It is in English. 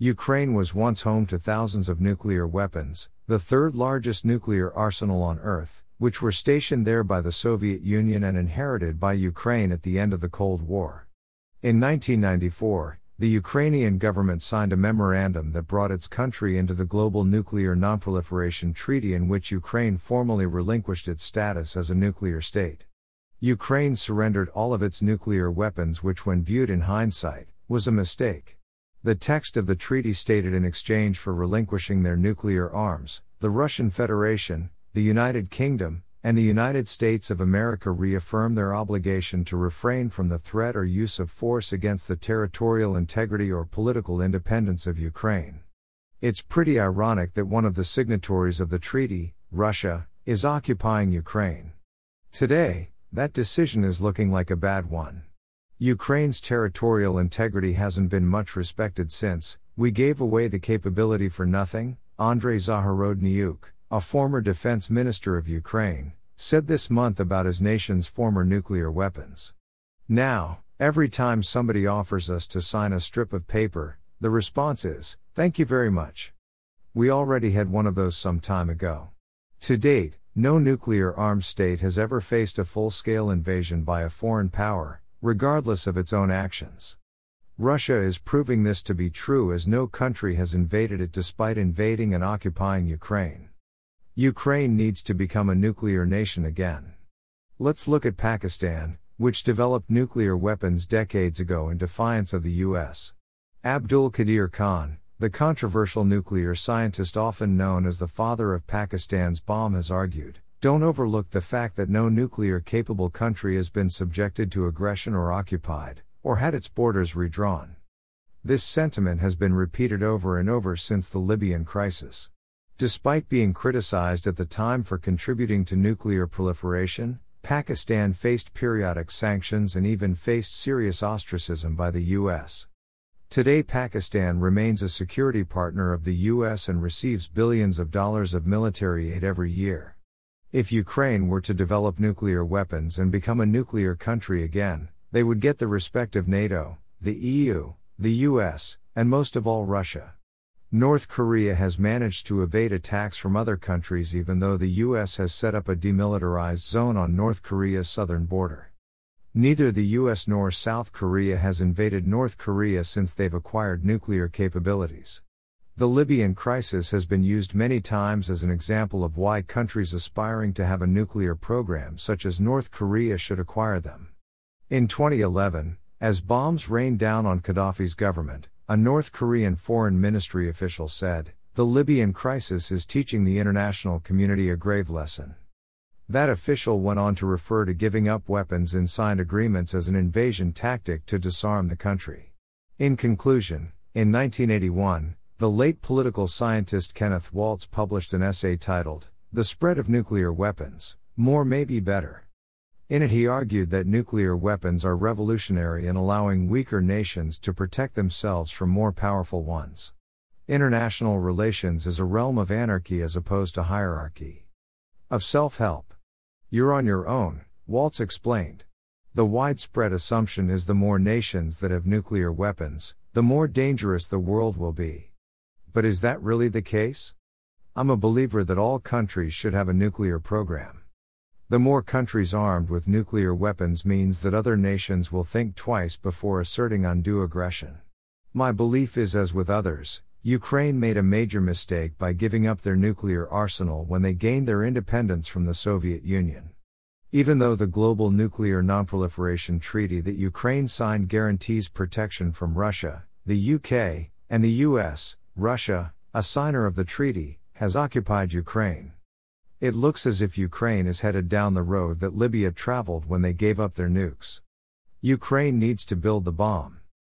Ukraine was once home to thousands of nuclear weapons, the third largest nuclear arsenal on Earth, which were stationed there by the Soviet Union and inherited by Ukraine at the end of the Cold War. In 1994, the Ukrainian government signed a memorandum that brought its country into the Global Nuclear Nonproliferation Treaty, in which Ukraine formally relinquished its status as a nuclear state. Ukraine surrendered all of its nuclear weapons, which, when viewed in hindsight, was a mistake. The text of the treaty stated in exchange for relinquishing their nuclear arms, the Russian Federation, the United Kingdom, and the United States of America reaffirm their obligation to refrain from the threat or use of force against the territorial integrity or political independence of Ukraine. It's pretty ironic that one of the signatories of the treaty, Russia, is occupying Ukraine. Today, that decision is looking like a bad one. Ukraine's territorial integrity hasn't been much respected since, we gave away the capability for nothing, Andriy Zahorodniuk, a former defense minister of Ukraine, said this month about his nation's former nuclear weapons. Now, every time somebody offers us to sign a strip of paper, the response is, thank you very much. We already had one of those some time ago. To date, no nuclear armed state has ever faced a full scale invasion by a foreign power, regardless of its own actions. Russia is proving this to be true as no country has invaded it despite invading and occupying Ukraine. Ukraine needs to become a nuclear nation again. Let's look at Pakistan, which developed nuclear weapons decades ago in defiance of the US. Abdul Qadir Khan, the controversial nuclear scientist often known as the father of Pakistan's bomb, has argued don't overlook the fact that no nuclear capable country has been subjected to aggression or occupied, or had its borders redrawn. This sentiment has been repeated over and over since the Libyan crisis. Despite being criticized at the time for contributing to nuclear proliferation, Pakistan faced periodic sanctions and even faced serious ostracism by the U.S. Today, Pakistan remains a security partner of the U.S. and receives billions of dollars of military aid every year. If Ukraine were to develop nuclear weapons and become a nuclear country again, they would get the respect of NATO, the EU, the US, and most of all Russia. North Korea has managed to evade attacks from other countries even though the US has set up a demilitarized zone on North Korea's southern border. Neither the US nor South Korea has invaded North Korea since they've acquired nuclear capabilities. The Libyan crisis has been used many times as an example of why countries aspiring to have a nuclear program such as North Korea should acquire them. In 2011, as bombs rained down on Gaddafi's government, a North Korean foreign ministry official said, The Libyan crisis is teaching the international community a grave lesson. That official went on to refer to giving up weapons in signed agreements as an invasion tactic to disarm the country. In conclusion, in 1981, the late political scientist Kenneth Waltz published an essay titled, The Spread of Nuclear Weapons More May Be Better. In it, he argued that nuclear weapons are revolutionary in allowing weaker nations to protect themselves from more powerful ones. International relations is a realm of anarchy as opposed to hierarchy. Of self help. You're on your own, Waltz explained. The widespread assumption is the more nations that have nuclear weapons, the more dangerous the world will be. But is that really the case? I'm a believer that all countries should have a nuclear program. The more countries armed with nuclear weapons means that other nations will think twice before asserting undue aggression. My belief is as with others, Ukraine made a major mistake by giving up their nuclear arsenal when they gained their independence from the Soviet Union. Even though the Global Nuclear Nonproliferation Treaty that Ukraine signed guarantees protection from Russia, the UK, and the US, Russia, a signer of the treaty, has occupied Ukraine. It looks as if Ukraine is headed down the road that Libya traveled when they gave up their nukes. Ukraine needs to build the bomb.